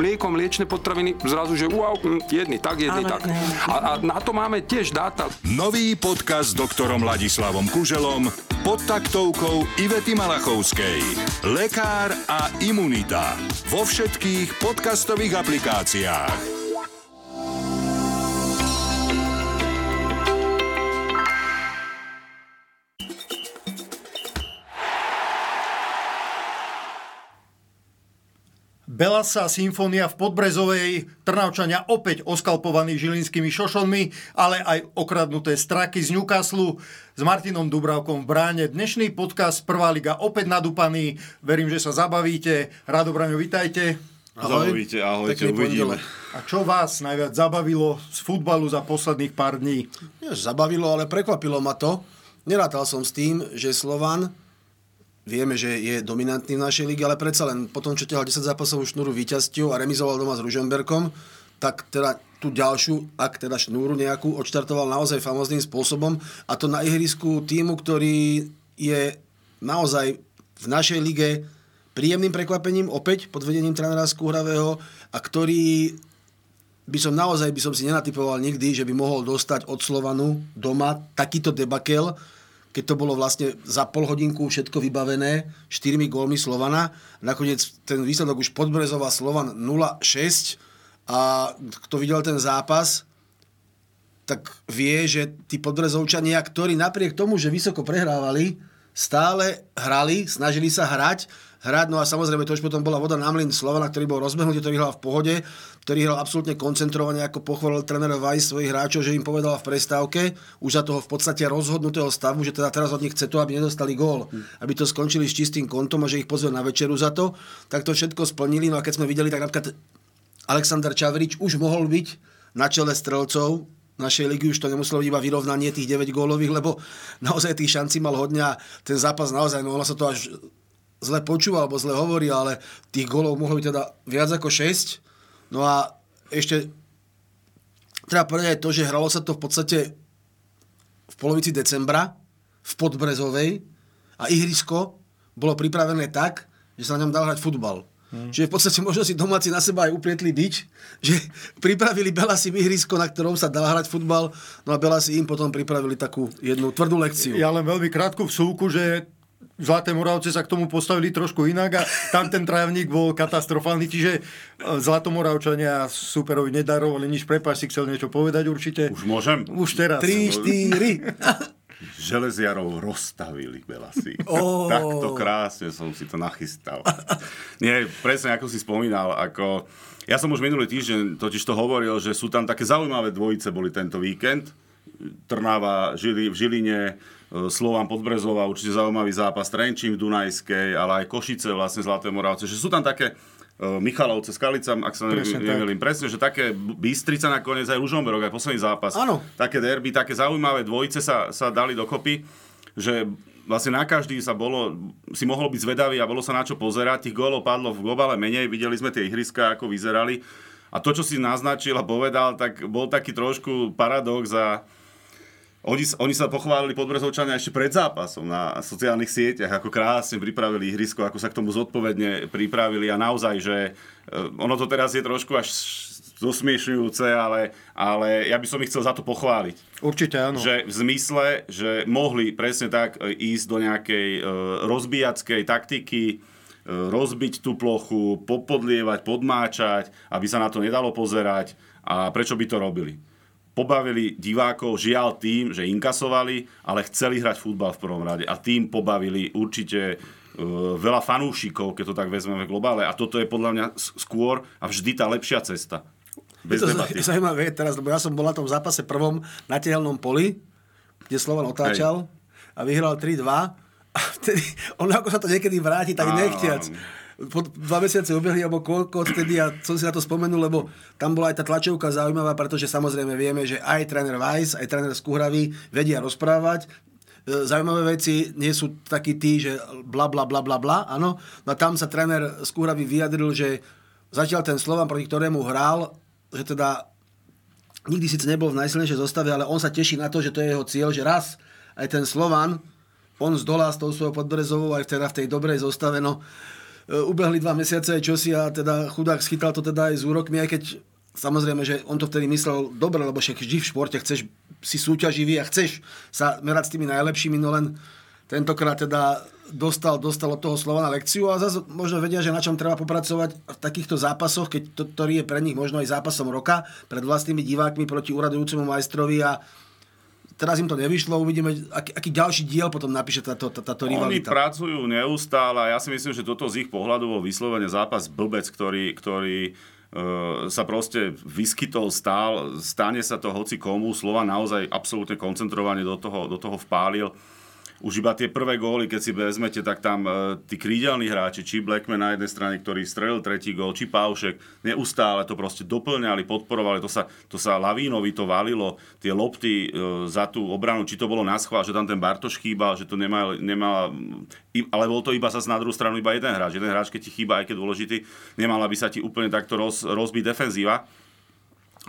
mlieko, mliečne potraviny, zrazu, že wow, hm, jedný tak, jedný tak. A, a na to máme tiež dáta. Nový podcast s doktorom Ladislavom Kuželom pod taktovkou Ivety Malachovskej. Lekár a imunita. Vo všetkých podcastových aplikáciách. Belasa Symfónia v Podbrezovej, Trnavčania opäť oskalpovaní žilinskými šošonmi, ale aj okradnuté straky z Newcastle s Martinom Dubravkom v bráne. Dnešný podcast Prvá liga opäť nadúpaný, verím, že sa zabavíte. Radobraňo, vitajte. Ahoj. Zabavíte, ahojte, uvidíme. A čo vás najviac zabavilo z futbalu za posledných pár dní? Nie, zabavilo, ale prekvapilo ma to. Nerátal som s tým, že Slovan vieme, že je dominantný v našej lige, ale predsa len potom, čo ťahal 10 zápasovú šnúru víťazťou a remizoval doma s Ružomberkom, tak teda tú ďalšiu, ak teda šnúru nejakú, odštartoval naozaj famozným spôsobom a to na ihrisku týmu, ktorý je naozaj v našej lige príjemným prekvapením, opäť pod vedením trénera Skúhravého a ktorý by som naozaj by som si nenatypoval nikdy, že by mohol dostať od Slovanu doma takýto debakel, keď to bolo vlastne za pol hodinku všetko vybavené, štyrmi gólmi Slovana. Nakoniec ten výsledok už podbrezová Slovan 0-6 a kto videl ten zápas, tak vie, že tí podbrezovčania, ktorí napriek tomu, že vysoko prehrávali, stále hrali, snažili sa hrať hrať. No a samozrejme to už potom bola voda na mlin Slovana, ktorý bol rozbehnutý, ktorý hral v pohode, ktorý hral absolútne koncentrovane, ako pochválil tréner Vajs svojich hráčov, že im povedal v prestávke, už za toho v podstate rozhodnutého stavu, že teda teraz od nich chce to, aby nedostali gól, aby to skončili s čistým kontom a že ich pozve na večeru za to. Tak to všetko splnili. No a keď sme videli, tak napríklad Aleksandr Čavrič už mohol byť na čele strelcov našej ligy už to nemuselo byť iba vyrovnanie tých 9 gólových, lebo naozaj tých šancí mal hodne a ten zápas naozaj, no ono sa to až zle počúva alebo zle hovorí, ale tých golov mohlo byť teda viac ako 6. No a ešte treba povedať aj to, že hralo sa to v podstate v polovici decembra v Podbrezovej a ihrisko bolo pripravené tak, že sa na ňom dal hrať futbal. Hmm. Čiže v podstate možno si domáci na seba aj uplietli bič, že pripravili Belasi ihrisko, na ktorom sa dal hrať futbal, no a Belasi im potom pripravili takú jednu tvrdú lekciu. Ja len veľmi krátku vsúku, že Zlaté Moravce sa k tomu postavili trošku inak a tam ten trávnik bol katastrofálny, čiže e, Zlatomoravčania superovi nedarovali nič. Prepač, si chcel niečo povedať určite. Už môžem? Už teraz. 3, 4. Železiarov rozstavili Belasi. Oh. Takto krásne som si to nachystal. Nie, presne ako si spomínal, ako... Ja som už minulý týždeň totiž to hovoril, že sú tam také zaujímavé dvojice boli tento víkend. Trnava Žili, v Žiline, E, Slovan Podbrezova, určite zaujímavý zápas, Trenčín v Dunajskej, ale aj Košice, vlastne Zlaté Moravce, že sú tam také e, Michalovce, Skalica, ak sa nemýlim, presne, že také Bystrica nakoniec aj Ružomberok, aj posledný zápas. Áno. Také derby, také zaujímavé dvojice sa, sa dali dokopy, že vlastne na každý sa bolo, si mohol byť zvedavý a bolo sa na čo pozerať. Tých gólov padlo v globále menej, videli sme tie ihriska, ako vyzerali. A to, čo si naznačil a povedal, tak bol taký trošku paradox a oni, oni sa pochválili podbrezovčania ešte pred zápasom na sociálnych sieťach, ako krásne pripravili ihrisko, ako sa k tomu zodpovedne pripravili a naozaj, že eh, ono to teraz je trošku až zosmiešujúce, ale, ale ja by som ich chcel za to pochváliť. Určite áno. Že v zmysle, že mohli presne tak eh, ísť do nejakej uh, rozbíjackej taktiky, uh, rozbiť tú plochu, popodlievať, podmáčať, aby sa na to nedalo pozerať a prečo by to robili pobavili divákov, žiaľ tým, že inkasovali, ale chceli hrať futbal v prvom rade a tým pobavili určite uh, veľa fanúšikov, keď to tak vezmeme globále a toto je podľa mňa skôr a vždy tá lepšia cesta. Bez je to debaty. zaujímavé teraz, lebo ja som bol na tom zápase prvom na tehelnom poli, kde Slovan otáčal Hej. a vyhral 3-2 a vtedy, ono ako sa to niekedy vráti, tak nechtiac po dva mesiace ubehli, alebo koľko odtedy a som si na to spomenul, lebo tam bola aj tá tlačovka zaujímavá, pretože samozrejme vieme, že aj tréner Weiss, aj tréner Skuhravy vedia rozprávať, e, zaujímavé veci nie sú takí tí, že bla bla bla bla bla, áno. No a tam sa tréner Skúravy vyjadril, že zatiaľ ten Slovan, proti ktorému hral, že teda nikdy síce nebol v najsilnejšej zostave, ale on sa teší na to, že to je jeho cieľ, že raz aj ten Slovan, on zdolá s tou svojou podbrezovou aj teda v tej dobrej zostave, no ubehli dva mesiace, čo si a teda chudák schytal to teda aj s úrokmi, aj keď samozrejme, že on to vtedy myslel dobre, lebo však vždy v športe chceš si súťaživý a chceš sa merať s tými najlepšími, no len tentokrát teda dostal, dostal od toho slova na lekciu a zase možno vedia, že na čom treba popracovať v takýchto zápasoch, keď to, ktorý je pre nich možno aj zápasom roka, pred vlastnými divákmi proti uradujúcemu majstrovi a teraz im to nevyšlo, uvidíme, aký, aký ďalší diel potom napíše táto, tá, táto rivalita. Oni pracujú neustále a ja si myslím, že toto z ich pohľadu bol vyslovene zápas blbec, ktorý, ktorý uh, sa proste vyskytol, stál, stane sa to hoci komu, slova naozaj absolútne koncentrovane do toho, do toho vpálil už iba tie prvé góly, keď si vezmete, tak tam e, tí krídelní hráči, či Blackman na jednej strane, ktorý strelil tretí gól, či Paušek, neustále to proste doplňali, podporovali, to sa, to sa lavínovi to valilo, tie lopty e, za tú obranu, či to bolo na schvál, že tam ten Bartoš chýbal, že to nemal, nemal ale bol to iba sa na druhú stranu iba jeden hráč. Jeden hráč, keď ti chýba, aj keď dôležitý, nemala by sa ti úplne takto roz, rozbiť defenzíva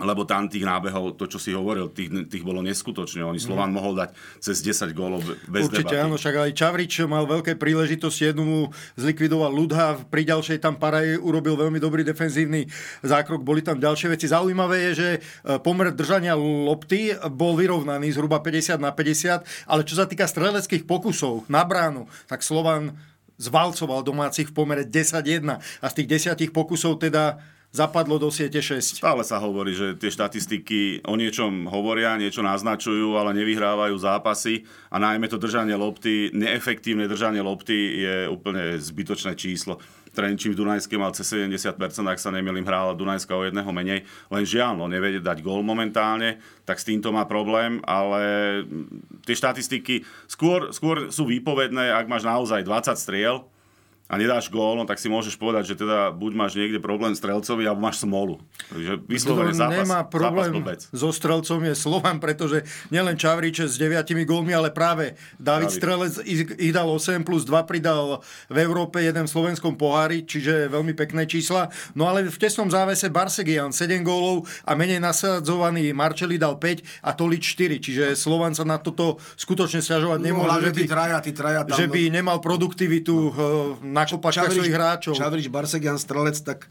lebo tam tých nábehov, to čo si hovoril, tých, tých bolo neskutočne. Oni Slovan mm. mohol dať cez 10 gólov bez Určite debaty. áno, však aj Čavrič mal veľké príležitosti, jednu mu zlikvidoval Ludha, pri ďalšej tam Paraj urobil veľmi dobrý defenzívny zákrok, boli tam ďalšie veci. Zaujímavé je, že e, pomer držania lopty bol vyrovnaný zhruba 50 na 50, ale čo sa týka streleckých pokusov na bránu, tak Slovan zvalcoval domácich v pomere 10-1 a z tých desiatich pokusov teda zapadlo do siete 6. Stále sa hovorí, že tie štatistiky o niečom hovoria, niečo naznačujú, ale nevyhrávajú zápasy a najmä to držanie lopty, neefektívne držanie lopty je úplne zbytočné číslo. Trenčín v Dunajskej mal cez 70%, ak sa nemýlim, hrála Dunajska o jedného menej. Len žiaľ, no nevie dať gól momentálne, tak s týmto má problém, ale tie štatistiky skôr, skôr sú výpovedné, ak máš naozaj 20 striel, a nedáš gól, no tak si môžeš povedať, že teda buď máš niekde problém strelcovi, alebo máš smolu. Takže vyslovene zápas, nemá problém zápas so strelcom je Slovan, pretože nielen Čavriče s deviatimi gólmi, ale práve David, David. Strelec ich, dal 8 plus 2 pridal v Európe jeden v slovenskom pohári, čiže veľmi pekné čísla. No ale v tesnom závese Barsegian 7 gólov a menej nasadzovaný Marčeli dal 5 a Tolič 4, čiže Slovan sa na toto skutočne stiažovať no, nemôže, no, že, by, traja, traja tam, že by nemal produktivitu no. na nakopačka svojich hráčov. Čavrič, Barsegian, Strelec, tak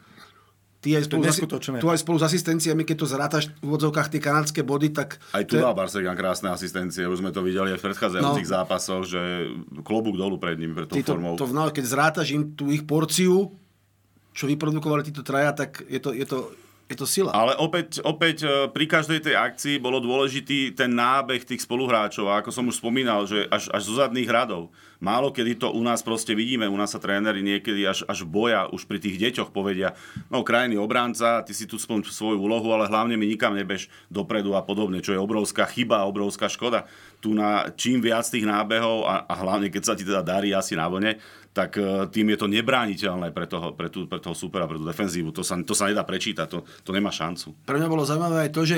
ty aj, spolu, tu aj spolu s asistenciami, keď to zrátaš v úvodzovkách tie kanadské body, tak... Aj tu dal Barsegian krásne asistencie, už sme to videli aj v predchádzajúcich no. zápasoch, že klobúk dolu pred ním, pred tou to, formou. To, to, keď zrátaš im tú ich porciu, čo vyprodukovali títo traja, tak je to, je to, je to sila. Ale opäť, opäť e, pri každej tej akcii bolo dôležitý ten nábeh tých spoluhráčov. A ako som už spomínal, že až, až zo zadných radov. Málo kedy to u nás proste vidíme. U nás sa tréneri niekedy až, až boja, už pri tých deťoch povedia, no krajný obránca, ty si tu splň svoju úlohu, ale hlavne mi nikam nebeš dopredu a podobne, čo je obrovská chyba, obrovská škoda. Tu na čím viac tých nábehov a, a hlavne keď sa ti teda darí asi na vlne, tak e, tým je to nebrániteľné pre toho, pre, tú, pre toho supera, pre tú defenzívu. To sa, to sa nedá prečítať, to, to nemá šancu. Pre mňa bolo zaujímavé aj to, že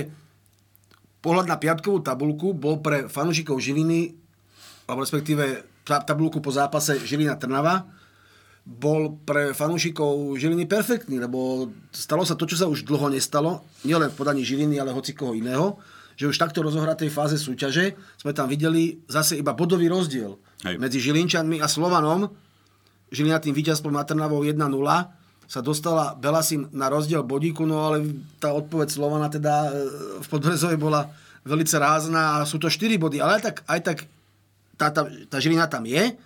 pohľad na piatkovú tabulku bol pre fanúšikov Žiliny, alebo respektíve tabulku po zápase Žilina-Trnava, bol pre fanúšikov Žiliny perfektný, lebo stalo sa to, čo sa už dlho nestalo, nielen v podaní Žiliny, ale hoci koho iného, že už takto rozohratej fáze súťaže sme tam videli zase iba bodový rozdiel Hej. medzi Žilinčanmi a Slovanom, Žilina tým víťazstvom nad Trnavou 1-0 sa dostala Belasim na rozdiel bodíku, no ale tá odpoveď Slovana teda e, v Podbrezovej bola velice rázna a sú to 4 body, ale aj tak, aj tak tá, tá, tá Žilina tam je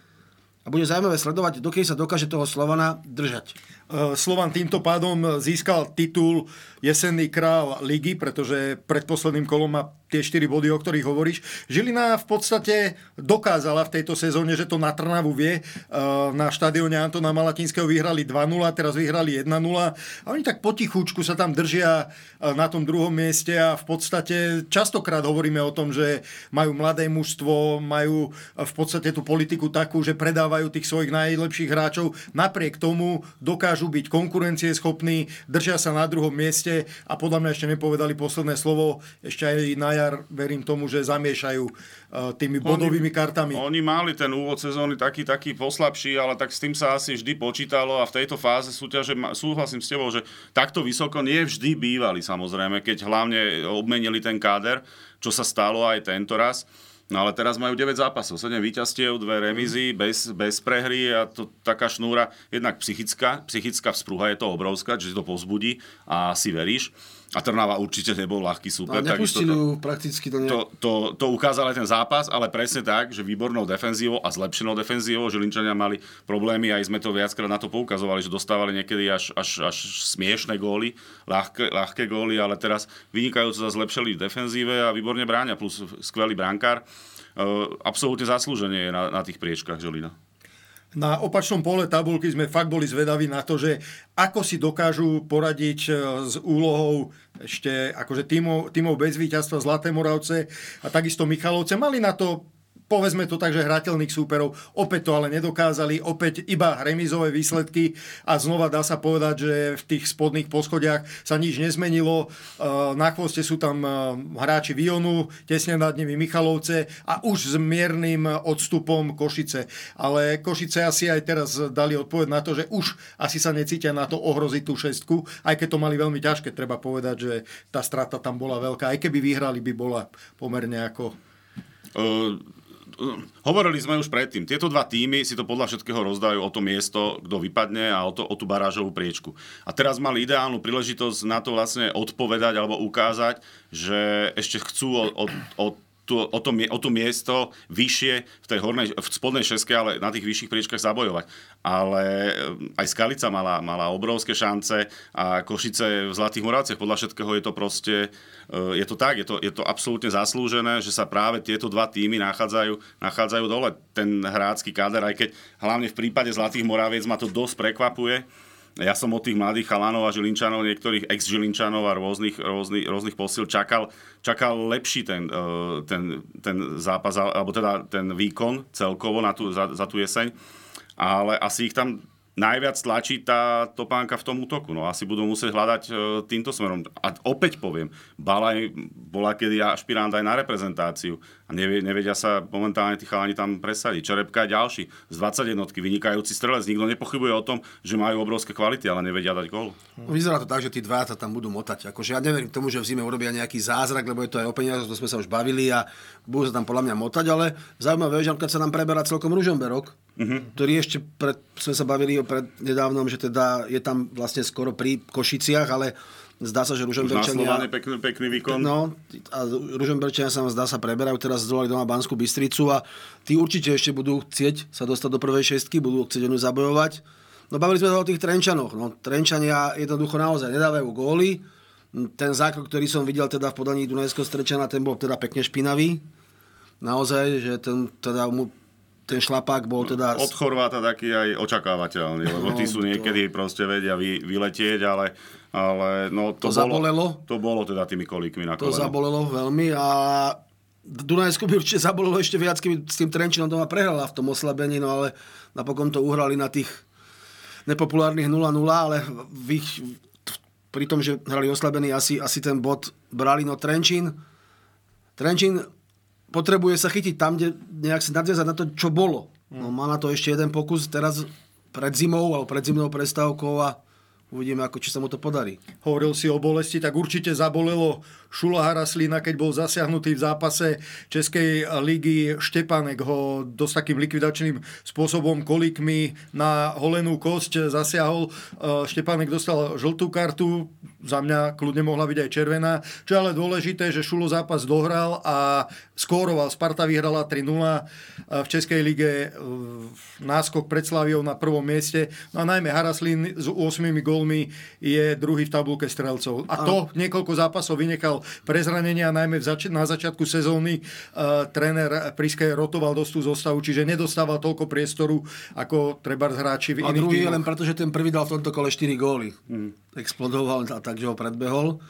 a bude zaujímavé sledovať, dokedy sa dokáže toho Slovana držať. E, Slovan týmto pádom získal titul jesenný král ligy, pretože pred posledným kolom má tie 4 body, o ktorých hovoríš. Žilina v podstate dokázala v tejto sezóne, že to na Trnavu vie. Na štadióne Antona Malatinského vyhrali 2-0, teraz vyhrali 1-0 a oni tak potichučku sa tam držia na tom druhom mieste a v podstate častokrát hovoríme o tom, že majú mladé mužstvo, majú v podstate tú politiku takú, že predávajú tých svojich najlepších hráčov. Napriek tomu dokážu byť konkurencieschopní, držia sa na druhom mieste a podľa mňa ešte nepovedali posledné slovo, ešte aj na jar verím tomu, že zamiešajú e, tými bodovými oni, kartami. Oni mali ten úvod sezóny taký, taký poslabší, ale tak s tým sa asi vždy počítalo a v tejto fáze súťaže súhlasím s tebou, že takto vysoko nie vždy bývali samozrejme, keď hlavne obmenili ten káder, čo sa stalo aj tento raz No ale teraz majú 9 zápasov, 7 víťazstiev, 2 remízy, bez, bez prehry a to taká šnúra, jednak psychická, psychická vzprúha je to obrovská, že si to povzbudí a si veríš. A Trnava určite nebol ľahký super. No, nepustili ju prakticky to, ne... to, to, to ukázal aj ten zápas, ale presne tak, že výbornou defenzívou a zlepšenou defenzívou, že Linčania mali problémy, aj sme to viackrát na to poukazovali, že dostávali niekedy až, až, až smiešné góly, ľahké, ľahké góly, ale teraz vynikajúco sa zlepšili v defenzíve a výborne bráňa, plus skvelý brankár. Uh, absolútne zaslúženie je na, na tých priečkách Žolina na opačnom pole tabulky sme fakt boli zvedaví na to, že ako si dokážu poradiť e, s úlohou ešte akože tímov, tímov bez víťazstva Zlaté Moravce a takisto Michalovce. Mali na to povedzme to tak, že hrateľných súperov. Opäť to ale nedokázali, opäť iba remizové výsledky a znova dá sa povedať, že v tých spodných poschodiach sa nič nezmenilo. E, na chvoste sú tam e, hráči Vionu, tesne nad nimi Michalovce a už s miernym odstupom Košice. Ale Košice asi aj teraz dali odpoveď na to, že už asi sa necítia na to ohroziť tú šestku, aj keď to mali veľmi ťažké, treba povedať, že tá strata tam bola veľká. Aj keby vyhrali, by bola pomerne ako... Uh hovorili sme už predtým, tieto dva týmy si to podľa všetkého rozdajú o to miesto, kto vypadne a o, to, o tú barážovú priečku. A teraz mali ideálnu príležitosť na to vlastne odpovedať alebo ukázať, že ešte chcú od, od, od tú, o, to, o to miesto vyššie v tej hornej, v spodnej šeske, ale na tých vyšších priečkách zabojovať. Ale eh, aj Skalica mala, mala obrovské šance a Košice v Zlatých Moravciach, podľa všetkého je to proste, eh, je to tak, je to, je to absolútne zaslúžené, že sa práve tieto dva týmy nachádzajú, nachádzajú dole. Ten hrácky káder, aj keď hlavne v prípade Zlatých Moraviec ma to dosť prekvapuje, ja som od tých mladých chalanov a žilinčanov, niektorých ex-žilinčanov a rôznych, rôznych, rôznych posil čakal, čakal lepší ten, e, ten, ten zápas, alebo teda ten výkon celkovo na tú, za, za tú jeseň. Ale asi ich tam najviac tlačí tá topánka v tom útoku. No asi budú musieť hľadať e, týmto smerom. A opäť poviem, Balaj bola kedy ašpirant aj na reprezentáciu a nevie, nevedia sa momentálne tí chalani tam presadiť. Čerepka je ďalší z 20 jednotky, vynikajúci strelec. Nikto nepochybuje o tom, že majú obrovské kvality, ale nevedia dať gól. Vyzerá to tak, že tí dva tam budú motať. Akože ja neverím tomu, že v zime urobia nejaký zázrak, lebo je to aj o peniaze, to sme sa už bavili a budú sa tam podľa mňa motať, ale zaujímavé, že keď sa nám preberá celkom Ružomberok, uh-huh. ktorý ešte pred, sme sa bavili pred nedávnom, že teda je tam vlastne skoro pri Košiciach, ale Zdá sa, že Ružomberčania... pekný, pekný výkon. No, a Ružomberčania sa zdá sa preberajú, teraz zdolali doma Banskú Bystricu a tí určite ešte budú chcieť sa dostať do prvej šestky, budú chcieť onu zabojovať. No bavili sme sa o tých Trenčanoch. No, Trenčania jednoducho naozaj nedávajú góly. Ten zákrok, ktorý som videl teda v podaní Dunajského Strečana, ten bol teda pekne špinavý. Naozaj, že ten, teda mu ten šlapák bol teda... Od Chorváta taký aj očakávateľný, lebo tí sú niekedy to... proste vedia vy, vyletieť, ale ale no, to, to bolo, zabolelo. To bolo teda tými kolíkmi na To koleno. zabolelo veľmi a Dunajsku by určite zabolelo ešte viac, keby s tým Trenčinom doma prehrala v tom oslabení, no ale napokon to uhrali na tých nepopulárnych 0-0, ale v ich, pri tom, že hrali oslabení, asi, asi ten bod brali, no Trenčín Trenčín potrebuje sa chytiť tam, kde nejak si nadviazať na to, čo bolo. No, má na to ešte jeden pokus teraz pred zimou alebo pred zimnou prestávkou a Uvidíme, ako či sa mu to podarí. Hovoril si o bolesti, tak určite zabolelo Šula Haraslína, keď bol zasiahnutý v zápase Českej ligy. Štepanek ho dosť takým likvidačným spôsobom kolikmi na holenú kosť zasiahol. E, Štepanek dostal žltú kartu, za mňa kľudne mohla byť aj červená. Čo je ale dôležité, že Šulo zápas dohral a skóroval. Sparta vyhrala 3-0 e, v Českej lige e, náskok pred Slaviou na prvom mieste. No a najmä Haraslín s 8 gólmi je druhý v tabulke strelcov. A to niekoľko zápasov vynechal pre zranenia, najmä zač- na začiatku sezóny uh, tréner Priske rotoval dosť tú zostavu, čiže nedostával toľko priestoru ako treba hráči v iných A druhý je len preto, že ten prvý dal v tomto kole 4 góly. Mm. Explodoval a takže ho predbehol.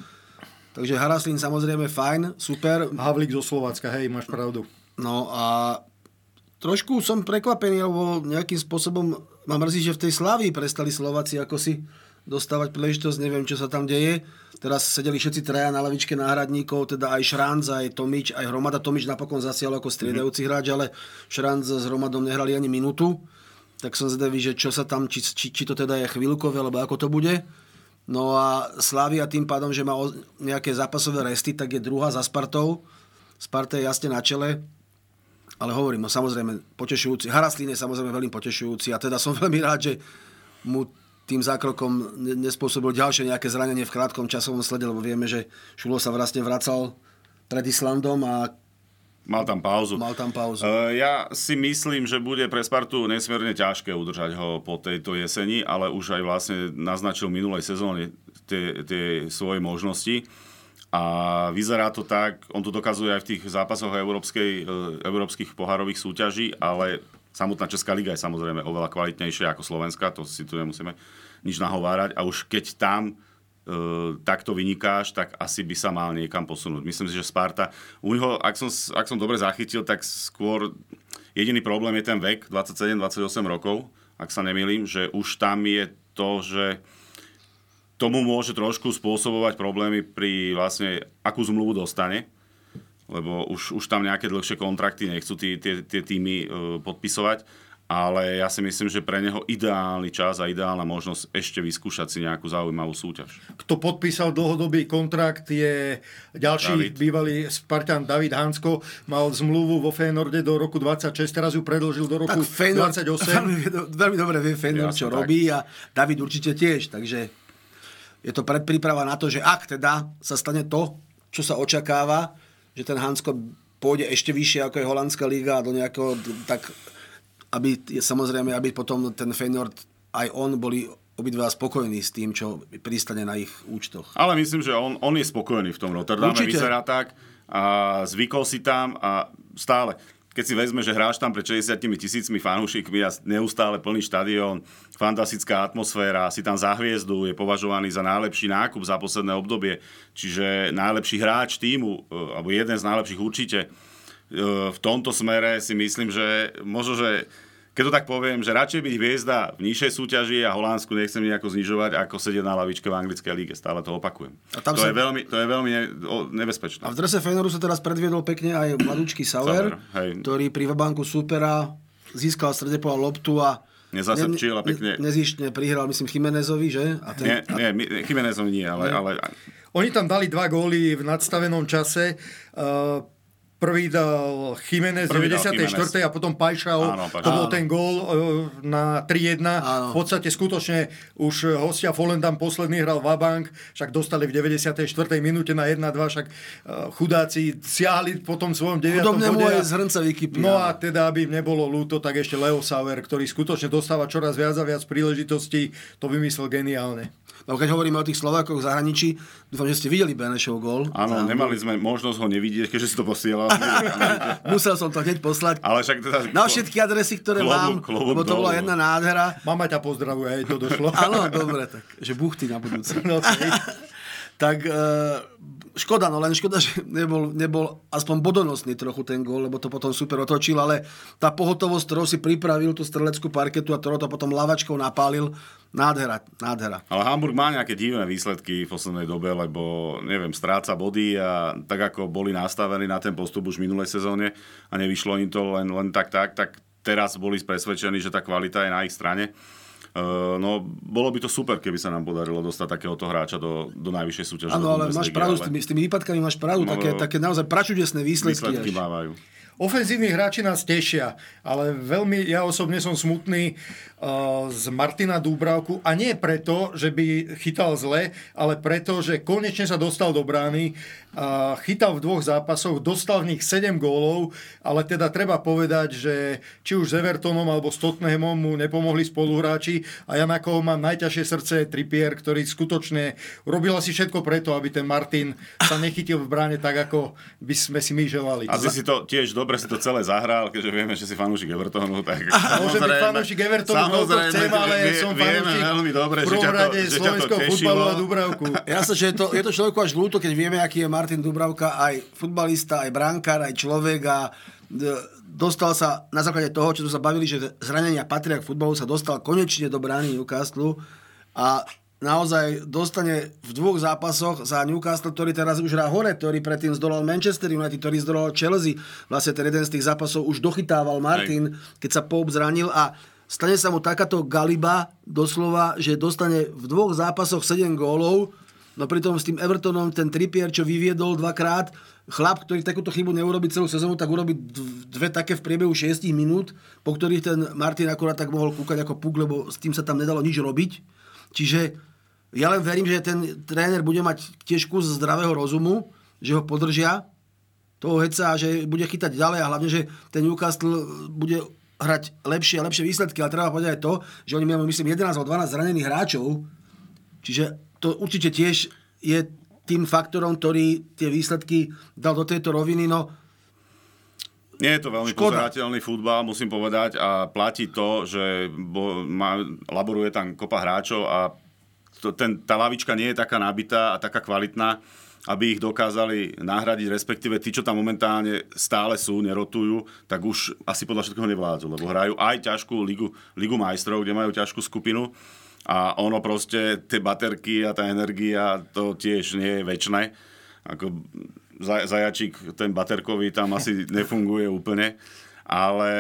Takže Haraslín samozrejme fajn, super. Havlík zo Slovácka, hej, máš pravdu. No a trošku som prekvapený, lebo nejakým spôsobom ma mrzí, že v tej Slavii prestali Slováci ako si dostávať príležitosť, neviem, čo sa tam deje. Teraz sedeli všetci traja na lavičke náhradníkov, teda aj Šranc, aj Tomič, aj Hromada. Tomič napokon zasial ako striedajúci mm-hmm. hráč, ale Šranc s Hromadom nehrali ani minútu. Tak som zvedavý, že čo sa tam, či, či, či to teda je chvíľkové, alebo ako to bude. No a Slavia tým pádom, že má nejaké zápasové resty, tak je druhá za Spartou. Sparta je jasne na čele. ale hovorím, no samozrejme potešujúci. Haraslín je samozrejme veľmi potešujúci a teda som veľmi rád, že mu tým zákrokom nespôsobil ďalšie nejaké zranenie v krátkom časovom slede, lebo vieme, že Šulo sa vlastne vracal pred Islandom a Mal tam pauzu. Mal tam pauzu. Uh, ja si myslím, že bude pre Spartu nesmierne ťažké udržať ho po tejto jeseni, ale už aj vlastne naznačil minulej sezóne tie, tie svoje možnosti. A vyzerá to tak, on to dokazuje aj v tých zápasoch európskej, európskych pohárových súťaží, ale samotná Česká liga je samozrejme oveľa kvalitnejšia ako Slovenska, to si tu nemusíme nič nahovárať. A už keď tam takto vynikáš, tak asi by sa mal niekam posunúť. Myslím si, že Sparta, u neho, ak som, ak som dobre zachytil, tak skôr jediný problém je ten vek, 27-28 rokov, ak sa nemýlim, že už tam je to, že tomu môže trošku spôsobovať problémy pri vlastne, akú zmluvu dostane, lebo už, už tam nejaké dlhšie kontrakty nechcú tie, tie, tie týmy uh, podpisovať ale ja si myslím, že pre neho ideálny čas a ideálna možnosť ešte vyskúšať si nejakú zaujímavú súťaž. Kto podpísal dlhodobý kontrakt je ďalší David. bývalý Spartan David Hansko. Mal zmluvu vo Fénorde do roku 26, teraz ju predlžil do roku tak Fénord, 28. Veľmi, veľmi dobre vie Fénord, čo tak. robí a David určite tiež, takže je to predpríprava na to, že ak teda sa stane to, čo sa očakáva, že ten Hansko pôjde ešte vyššie ako je holandská liga a do nejakého tak aby samozrejme, aby potom ten Feyenoord aj on boli obidva spokojní s tým, čo pristane na ich účtoch. Ale myslím, že on, on je spokojný v tom Rotterdame, Určite. vyzerá tak a zvykol si tam a stále keď si vezme, že hráš tam pred 60 tisícmi fanúšikmi a neustále plný štadión, fantastická atmosféra, si tam za hviezdu, je považovaný za najlepší nákup za posledné obdobie, čiže najlepší hráč týmu, e, alebo jeden z najlepších určite, v tomto smere si myslím, že možno, že keď to tak poviem, že radšej byť hviezda v nižšej súťaži a Holandsku nechcem nejako znižovať, ako sedieť na lavičke v anglickej líge. Stále to opakujem. A tam to, sa... je veľmi, to je veľmi ne, o, nebezpečné. A v drese Feyenoordu sa teraz predviedol pekne aj mladúčky Sauer, ktorý pri Vabanku supera získal stredepola loptu a Nezasepčil a pekne... Ne, nezištne prihral, myslím, Chimenezovi, že? A ten, nie, nie, Chimenezovi nie, ale, nie. ale... Oni tam dali dva góly v nadstavenom čase. Uh, Prvý dal Jiménez v 94. a potom Pajšal. Áno, to bol ten gól e, na 3-1. Áno. V podstate skutočne už hostia Folendam posledný hral Vabank, však dostali v 94. minúte na 1-2, však e, chudáci siahli po tom svojom 9. Chudobnému aj z hrnca vykypli. No a teda, aby im nebolo ľúto, tak ešte Leo Sauer, ktorý skutočne dostáva čoraz viac a viac príležitostí, to vymyslel geniálne. No keď hovoríme o tých Slovákoch v zahraničí, dúfam, že ste videli Benešov gól. Áno, nemali sme možnosť ho nevidieť, keďže si to posielal. Musel som to hneď poslať. Ale však teda... Na všetky adresy, ktoré klobu, mám, klobu lebo to bola jedna nádhera. Mama ťa pozdravuje, aj to došlo. Áno, dobre, tak, že buchty na budúce. No, tak uh, škoda, no len škoda, že nebol, nebol aspoň bodonosný trochu ten gól, lebo to potom super otočil, ale tá pohotovosť, ktorou si pripravil tú streleckú parketu a ktorou to potom lavačkou napálil, nádhera, nádhera. Ale Hamburg má nejaké divné výsledky v poslednej dobe, lebo neviem, stráca body a tak ako boli nastavení na ten postup už v minulej sezóne a nevyšlo im to len, len tak, tak, tak teraz boli presvedčení, že tá kvalita je na ich strane. Uh, no, bolo by to super, keby sa nám podarilo dostať takéhoto hráča do, do najvyššej súťaže. Áno, ale máš pravdu, ale... s, tými, s tými výpadkami máš pravdu, no, také, také naozaj pračudesné výsledky. Výsledky až. mávajú. Ofenzívni hráči nás tešia, ale veľmi, ja osobne som smutný uh, z Martina Dúbravku a nie preto, že by chytal zle, ale preto, že konečne sa dostal do brány, uh, chytal v dvoch zápasoch, dostal v nich 7 gólov, ale teda treba povedať, že či už s Evertonom alebo s Tottenhamom mu nepomohli spoluhráči a ja na koho mám najťažšie srdce Tripier, ktorý skutočne robil asi všetko preto, aby ten Martin sa nechytil v bráne tak, ako by sme si my želali. A si to tiež dobre si to celé zahral, keďže vieme, že si fanúšik Evertonu. Tak Môžem byť fanúšik Evertonu, koľko chcem, ale vie, som fanúšik veľmi dobre, v prvom rade slovenského futbalu a Dubravku. sa, že je to, je to človeku až ľúto, keď vieme, aký je Martin Dubravka, aj futbalista, aj brankár, aj človek a dostal sa na základe toho, čo tu sa bavili, že zranenia patria k futbalu, sa dostal konečne do brány Newcastle a naozaj dostane v dvoch zápasoch za Newcastle, ktorý teraz už hrá hore, ktorý predtým zdolal Manchester United, ktorý zdolal Chelsea. Vlastne ten jeden z tých zápasov už dochytával Martin, Hej. keď sa Pope zranil a stane sa mu takáto galiba doslova, že dostane v dvoch zápasoch 7 gólov No pritom s tým Evertonom ten Trippier, čo vyviedol dvakrát, chlap, ktorý takúto chybu neurobi celú sezónu, tak urobí dve také v priebehu 6 minút, po ktorých ten Martin akurát tak mohol kúkať ako puk, lebo s tým sa tam nedalo nič robiť. Čiže ja len verím, že ten tréner bude mať tiež kus zdravého rozumu, že ho podržia toho heca, že bude chytať ďalej a hlavne, že ten Newcastle bude hrať lepšie a lepšie výsledky, ale treba povedať aj to, že oni majú, myslím, 11 alebo 12 zranených hráčov, čiže to určite tiež je tým faktorom, ktorý tie výsledky dal do tejto roviny. No, nie je to veľmi Škoda. pozerateľný futbal, musím povedať, a platí to, že bo, má, laboruje tam kopa hráčov a to, ten, tá lavička nie je taká nabitá a taká kvalitná, aby ich dokázali nahradiť, respektíve tí, čo tam momentálne stále sú, nerotujú, tak už asi podľa všetkého nevládzu, lebo hrajú aj ťažkú ligu, ligu majstrov, kde majú ťažkú skupinu a ono proste, tie baterky a tá energia, to tiež nie je väčšie. Ako zajačík, ten baterkový tam asi nefunguje úplne. Ale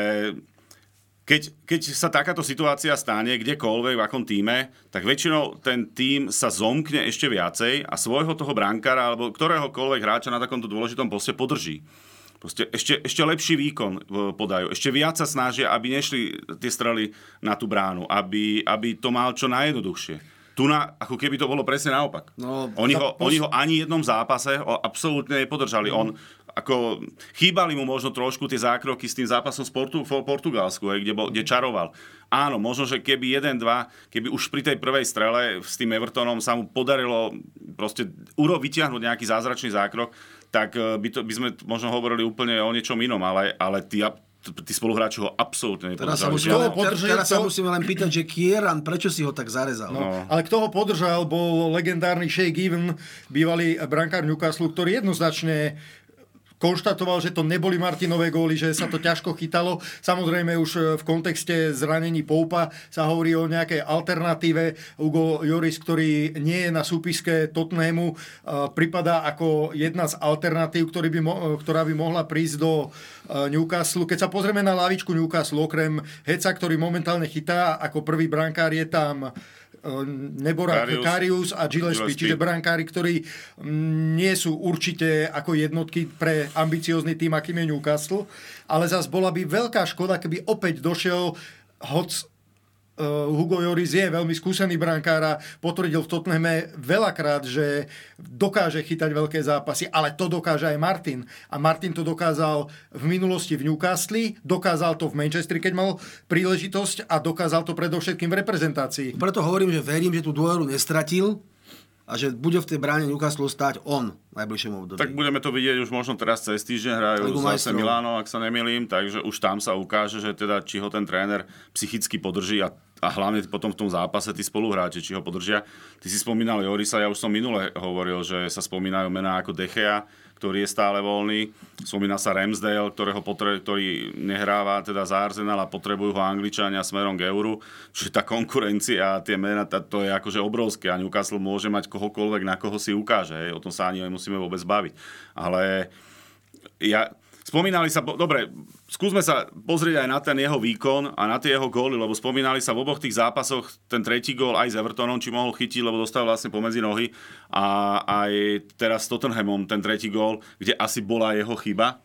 keď, keď sa takáto situácia stane kdekoľvek, v akom týme, tak väčšinou ten tým sa zomkne ešte viacej a svojho toho brankára alebo ktoréhokoľvek hráča na takomto dôležitom poste podrží. Proste ešte, ešte lepší výkon e, podajú. Ešte viac sa snažia, aby nešli tie strely na tú bránu. Aby, aby to mal čo najjednoduchšie. Tu na, ako keby to bolo presne naopak. No, oni, ho, pos... oni ho ani jednom zápase absolútne nepodržali. Mm. On ako chýbali mu možno trošku tie zákroky s tým zápasom z Portu, v Portugalsku, kde, bol, kde čaroval. Áno, možno, že keby jeden, dva, keby už pri tej prvej strele s tým Evertonom sa mu podarilo proste uro vyťahnuť nejaký zázračný zákrok, tak eh, by, to, by sme možno hovorili úplne o niečom inom, ale, ale tí, tí spoluhráči ho absolútne teraz sa, teraz sa musíme len pýtať, že Kieran, prečo si ho tak zarezal? No, no. Ale kto ho podržal, bol legendárny Shea Given, bývalý brankár Newcastle, ktorý jednoznačne konštatoval, že to neboli Martinové góly, že sa to ťažko chytalo. Samozrejme už e, v kontexte zranení Poupa sa hovorí o nejakej alternatíve. Hugo Joris, ktorý nie je na súpiske Tottenhamu, e, pripadá ako jedna z alternatív, ktorý by, ktorá by mohla prísť do e, Newcastle. Keď sa pozrieme na lavičku Newcastle, okrem Heca, ktorý momentálne chytá, ako prvý brankár je tam Nebora Karius, Karius a Gillespie, Gillespie, čiže brankári, ktorí nie sú určite ako jednotky pre ambiciózny tým, akým je Newcastle, ale zase bola by veľká škoda, keby opäť došiel hoc Hugo Joris je veľmi skúsený brankár a potvrdil v Tottenhame veľakrát, že dokáže chytať veľké zápasy, ale to dokáže aj Martin. A Martin to dokázal v minulosti v Newcastle, dokázal to v Manchesteri, keď mal príležitosť a dokázal to predovšetkým v reprezentácii. Preto hovorím, že verím, že tú dôveru nestratil, a že bude v tej bráne Newcastle stáť on v najbližšom období. Tak budeme to vidieť už možno teraz cez týždeň hrajú zase Milano, ak sa nemilím, takže už tam sa ukáže, že teda či ho ten tréner psychicky podrží a a hlavne potom v tom zápase tí spoluhráči, či ho podržia. Ty si spomínal Jorisa, ja už som minule hovoril, že sa spomínajú mená ako Dechea, ktorý je stále voľný. Spomína sa Ramsdale, ktorého potre- ktorý nehráva teda za Arsenal a potrebujú ho Angličania smerom k euru. Čiže tá konkurencia a tie mená, to je akože obrovské a Newcastle môže mať kohokoľvek, na koho si ukáže. Hej. O tom sa ani nemusíme vôbec baviť. Ale ja, Spomínali sa, dobre, skúsme sa pozrieť aj na ten jeho výkon a na tie jeho góly, lebo spomínali sa v oboch tých zápasoch ten tretí gól aj s Evertonom, či mohol chytiť, lebo dostal vlastne pomedzi nohy. A aj teraz s Tottenhamom ten tretí gól, kde asi bola jeho chyba,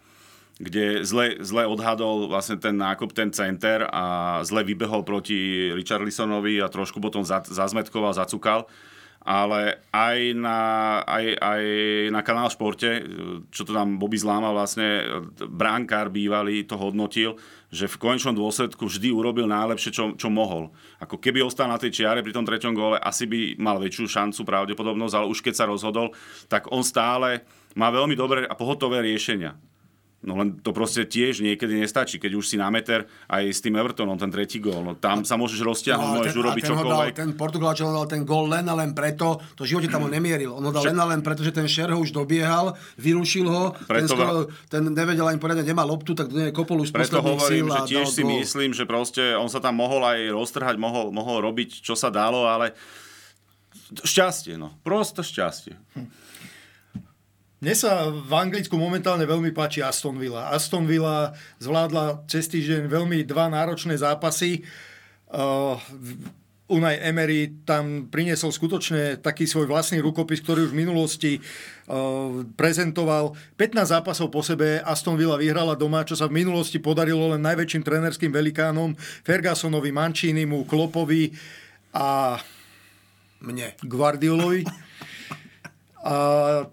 kde zle, zle odhadol vlastne ten nákup, ten center a zle vybehol proti Richarlisonovi a trošku potom zazmetkoval, zacukal ale aj na, aj, aj na kanál Športe, čo to tam Bobby Zláma vlastne, bránkár bývalý to hodnotil, že v konečnom dôsledku vždy urobil najlepšie, čo, čo mohol. Ako keby ostal na tej čiare pri tom treťom góle, asi by mal väčšiu šancu, pravdepodobnosť, ale už keď sa rozhodol, tak on stále má veľmi dobré a pohotové riešenia. No len to proste tiež niekedy nestačí, keď už si na meter aj s tým Evertonom, ten tretí gól. No tam sa môžeš roztiahnuť, no, môžeš ten, urobiť ten čokoľvek. Dal, ten Portugalčan dal ten gól len a len preto, to živote tam ho nemieril. On ho dal Však... len a len preto, že ten Šer ho už dobiehal, vyrušil ho, preto ten, skoro, ten nevedel ani poriadne, nemá loptu, tak do nej kopol už Preto hovorím, že tiež si gól. myslím, že proste on sa tam mohol aj roztrhať, mohol, mohol robiť, čo sa dalo, ale šťastie, no. Prosto šťastie. Hm. Mne sa v Anglicku momentálne veľmi páči Aston Villa. Aston Villa zvládla cez týždeň veľmi dva náročné zápasy. Uh, Unai Emery tam priniesol skutočne taký svoj vlastný rukopis, ktorý už v minulosti uh, prezentoval. 15 zápasov po sebe Aston Villa vyhrala doma, čo sa v minulosti podarilo len najväčším trenerským velikánom Fergusonovi, Mancinimu, Klopovi a Mne. Guardiolovi. A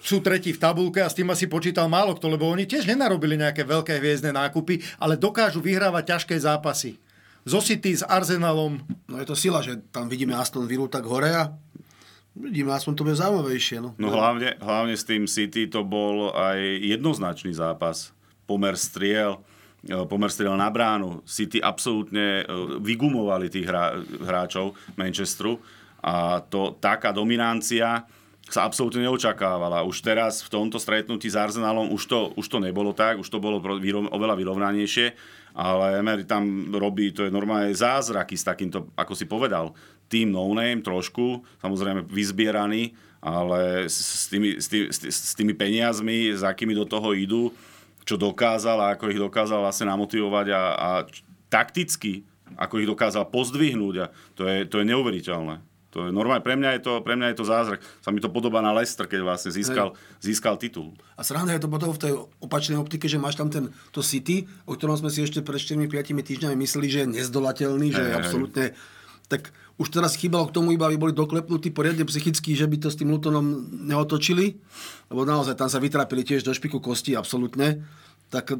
sú tretí v tabulke a s tým asi počítal málo kto, lebo oni tiež nenarobili nejaké veľké hviezdne nákupy, ale dokážu vyhrávať ťažké zápasy. Zo City s Arsenalom. No je to sila, že tam vidíme Aston Villa tak hore a vidíme, aspoň to bude zaujímavejšie. No, No hlavne, hlavne s tým City to bol aj jednoznačný zápas. Pomer striel, e, pomer striel na bránu. City absolútne e, vygumovali tých hrá, hráčov Manchesteru a to taká dominancia sa absolútne neočakávala. Už teraz v tomto stretnutí s Arsenalom už to, už to nebolo tak, už to bolo vyrov- oveľa vyrovnanejšie, ale Emery tam robí, to je normálne zázraky s takýmto, ako si povedal, tým no-name trošku, samozrejme vyzbieraný, ale s, tými, s, tými, s tý- s tými peniazmi, za akými do toho idú, čo dokázal a ako ich dokázal vlastne namotivovať a, a takticky, ako ich dokázal pozdvihnúť a to je, to je neuveriteľné. To je normálne, pre mňa je to, pre mňa je to zázrak. Sa mi to podobá na Leicester, keď vlastne získal, získal titul. A sranda je to potom v tej opačnej optike, že máš tam ten, to City, o ktorom sme si ešte pred 4-5 týždňami mysleli, že je nezdolateľný, že je Hej, hej. absolútne... Tak už teraz chýbalo k tomu, iba aby boli doklepnutí poriadne psychicky, že by to s tým Lutonom neotočili, lebo naozaj tam sa vytrápili tiež do špiku kosti, absolútne. Tak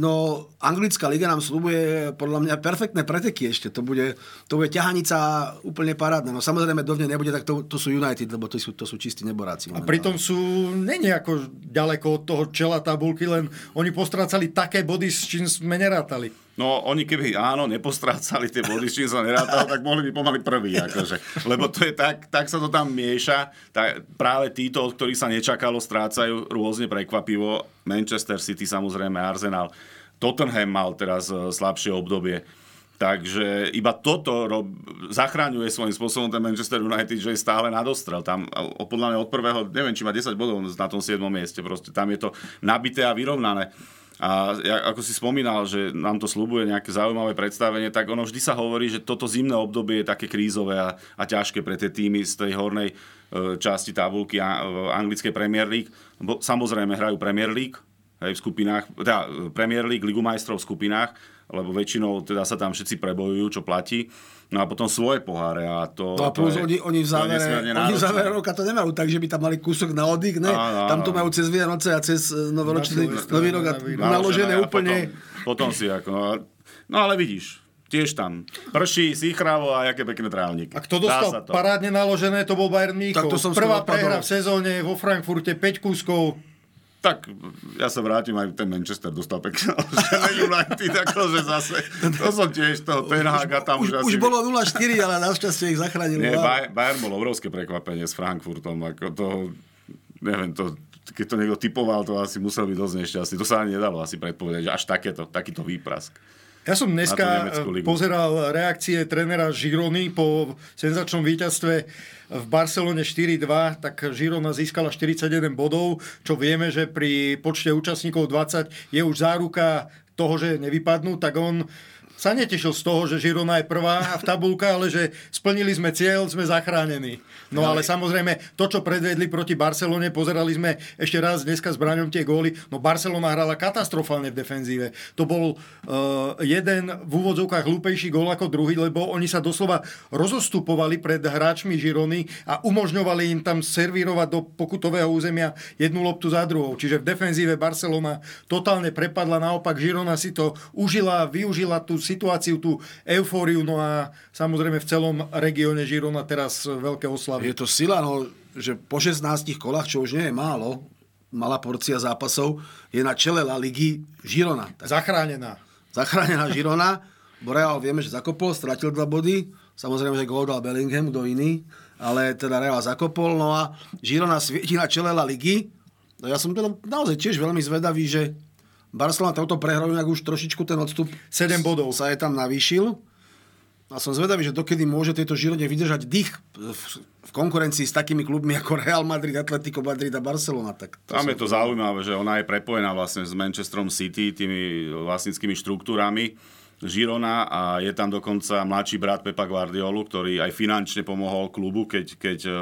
no, anglická liga nám slúbuje podľa mňa perfektné preteky ešte. To bude, to bude ťahanica úplne parádna. No samozrejme, dovne nebude, tak to, to sú United, lebo to sú, to sú čistí neboráci. A pritom sú není ako ďaleko od toho čela tabulky, len oni postrácali také body, s čím sme nerátali. No, oni keby, áno, nepostrácali tie body, s čím sa nerátalo, tak mohli by pomaly prvý, akože. Lebo to je tak, tak sa to tam mieša. Tak práve títo, od ktorých sa nečakalo, strácajú rôzne prekvapivo. Manchester City, samozrejme, Arsenal. Tottenham mal teraz e, slabšie obdobie. Takže iba toto rob, zachráňuje svojím spôsobom ten Manchester United, že je stále nadostrel. Tam o- podľa mňa od prvého, neviem, či má 10 bodov na tom 7. mieste. Proste tam je to nabité a vyrovnané. A ako si spomínal, že nám to slubuje nejaké zaujímavé predstavenie, tak ono vždy sa hovorí, že toto zimné obdobie je také krízové a, a ťažké pre tie týmy z tej hornej e, časti tabulky a, v anglickej Premier League. Bo, samozrejme hrajú Premier League, hej, v skupinách, teda e, Premier League, Ligu majstrov v skupinách, lebo väčšinou teda sa tam všetci prebojujú, čo platí. No a potom svoje poháre a to... No a to plus je- oni, oni v závere, oni v závere roka to nemajú tak, že by tam mali kúsok na oddych, ne? Áno, áno. Tam to majú cez Vianoce a cez eh, novoročný nový rok a Naložené úplne. Potom, potom si ako... No, no ale vidíš, tiež tam prší, sichravo a aké pekné trávniky. A kto dostal parádne naložené, to bol Bayern Mníchov. Tak to som Prvá prehra v sezóne vo Frankfurte, 5 kúskov. Tak ja sa vrátim, aj ten Manchester dostal pekne United, akože zase. To som tiež toho Ten Haga tam Už, už, už asi... bolo 0-4, ale našťastie ich zachránil. Nie, Bayern bol obrovské prekvapenie s Frankfurtom. Ako to, neviem, to, keď to niekto typoval, to asi musel byť dosť nešťastný. To sa ani nedalo asi predpovedať, že až takéto, takýto výprask. Ja som dneska ligu. pozeral reakcie trénera Žirony po senzačnom víťazstve v Barcelone 4-2, tak Žirona získala 41 bodov, čo vieme, že pri počte účastníkov 20 je už záruka toho, že nevypadnú, tak on sa netešil z toho, že Žirona je prvá v tabulke, ale že splnili sme cieľ, sme zachránení. No ale samozrejme, to, čo predvedli proti Barcelone, pozerali sme ešte raz dneska s Braňom tie góly, no Barcelona hrala katastrofálne v defenzíve. To bol uh, jeden v úvodzovkách hlúpejší gól ako druhý, lebo oni sa doslova rozostupovali pred hráčmi Žirony a umožňovali im tam servírovať do pokutového územia jednu loptu za druhou. Čiže v defenzíve Barcelona totálne prepadla, naopak Žirona si to užila, využila tú situáciu, tú eufóriu, no a samozrejme v celom regióne Žirona teraz veľké oslavy. Je to sila, no, že po 16 kolách, čo už nie je málo, malá porcia zápasov, je na čele La Ligy Girona. Tak Zachránená. zachránená Girona, bo Real vieme, že zakopol, stratil dva body, samozrejme, že gól dal Bellingham, kto iný, ale teda Real zakopol, no a Girona svieti na čele La Ligy. No ja som teda naozaj tiež veľmi zvedavý, že Barcelona touto prehrou inak už trošičku ten odstup 7 bodov. sa je tam navýšil. A som zvedavý, že dokedy môže tejto Žirone vydržať dých v, konkurencii s takými klubmi ako Real Madrid, Atletico Madrid a Barcelona. Tak to Tam je to zaujímavé, že ona je prepojená vlastne s Manchesterom City, tými vlastníckými štruktúrami Girona a je tam dokonca mladší brat Pepa Guardiolu, ktorý aj finančne pomohol klubu, keď, keď e,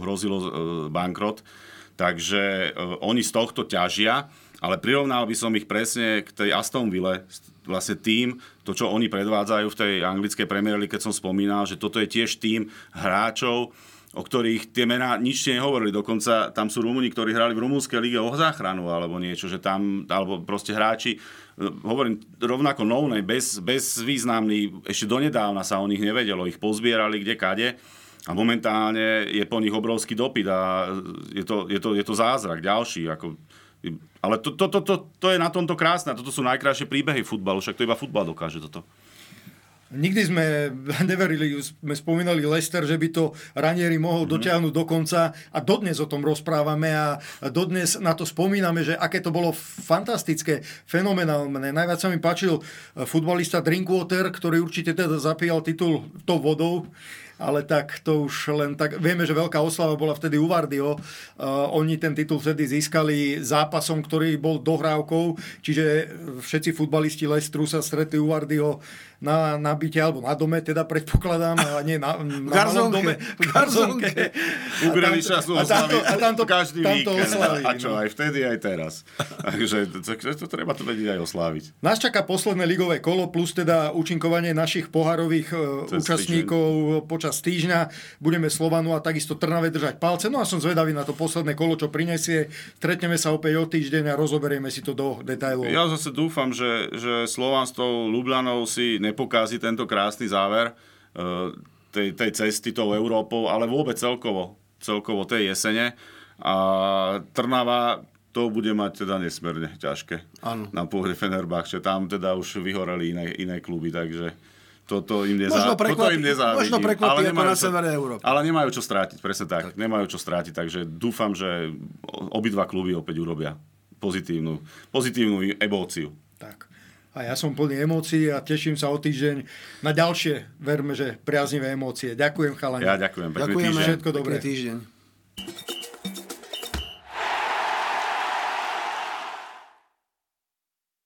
hrozilo e, bankrot. Takže oni z tohto ťažia, ale prirovnal by som ich presne k tej Aston Ville, vlastne tým, to, čo oni predvádzajú v tej anglickej Premier keď som spomínal, že toto je tiež tým hráčov, o ktorých tie mená nič nehovorili. Dokonca tam sú Rumúni, ktorí hrali v rumúnskej lige o záchranu alebo niečo, že tam, alebo proste hráči, e, hovorím rovnako novnej, bez, bez významný, ešte donedávna sa o nich nevedelo, ich pozbierali kde kade a momentálne je po nich obrovský dopyt a je to, je to, je to zázrak ďalší. Ako, ale to, to, to, to, to je na tomto krásne. Toto sú najkrajšie príbehy futbalu, však to iba futbal dokáže toto. Nikdy sme neverili, sme spomínali Lester, že by to Ranieri mohol mm-hmm. dotiahnuť do konca a dodnes o tom rozprávame a dodnes na to spomíname, že aké to bolo fantastické, fenomenálne. Najviac sa mi páčil futbalista Drinkwater, ktorý určite teda zapíjal titul tou vodou ale tak to už len tak... Vieme, že veľká oslava bola vtedy u Vardio. Uh, oni ten titul vtedy získali zápasom, ktorý bol dohrávkou, čiže všetci futbalisti Lestru sa stretli u Vardio na, na byte alebo na dome, teda predpokladám, a nie na, na malom dome. V garzonke. Ubrali času oslavy a tamto, každý tamto víkend. oslaví, a čo, no. aj vtedy, aj teraz. Takže to, to, to treba to vedieť aj osláviť. Nás čaká posledné ligové kolo, plus teda účinkovanie našich poharových e, Cez účastníkov počas týždňa. Budeme Slovanu a takisto Trnave držať palce. No a som zvedavý na to posledné kolo, čo prinesie. Stretneme sa opäť o týždeň a rozoberieme si to do detailov. Ja zase dúfam, že, že Slovan s tou Ljubljanou si nepokází tento krásny záver eh, tej, tej cesty tou Európou, ale vôbec celkovo, celkovo tej jesene. A Trnava to bude mať teda nesmierne ťažké. Áno. Na pôhre Fenerbahče. Tam teda už vyhoreli iné, iné kluby, takže toto im, nezá... Možno toto prekvapí- im nezávidím. možno prekvapí Ale ako nemajú na čo- severe Európy. Ale nemajú čo strátiť, presne tak. tak. Nemajú čo strátiť, takže dúfam, že obidva kluby opäť urobia pozitívnu, pozitívnu emóciu. Tak. A ja som plný emócií a teším sa o týždeň na ďalšie, verme, že priaznivé emócie. Ďakujem chalani. Ja ďakujem. Pekný Ďakujeme. týždeň. Všetko dobré. Pekný týždeň.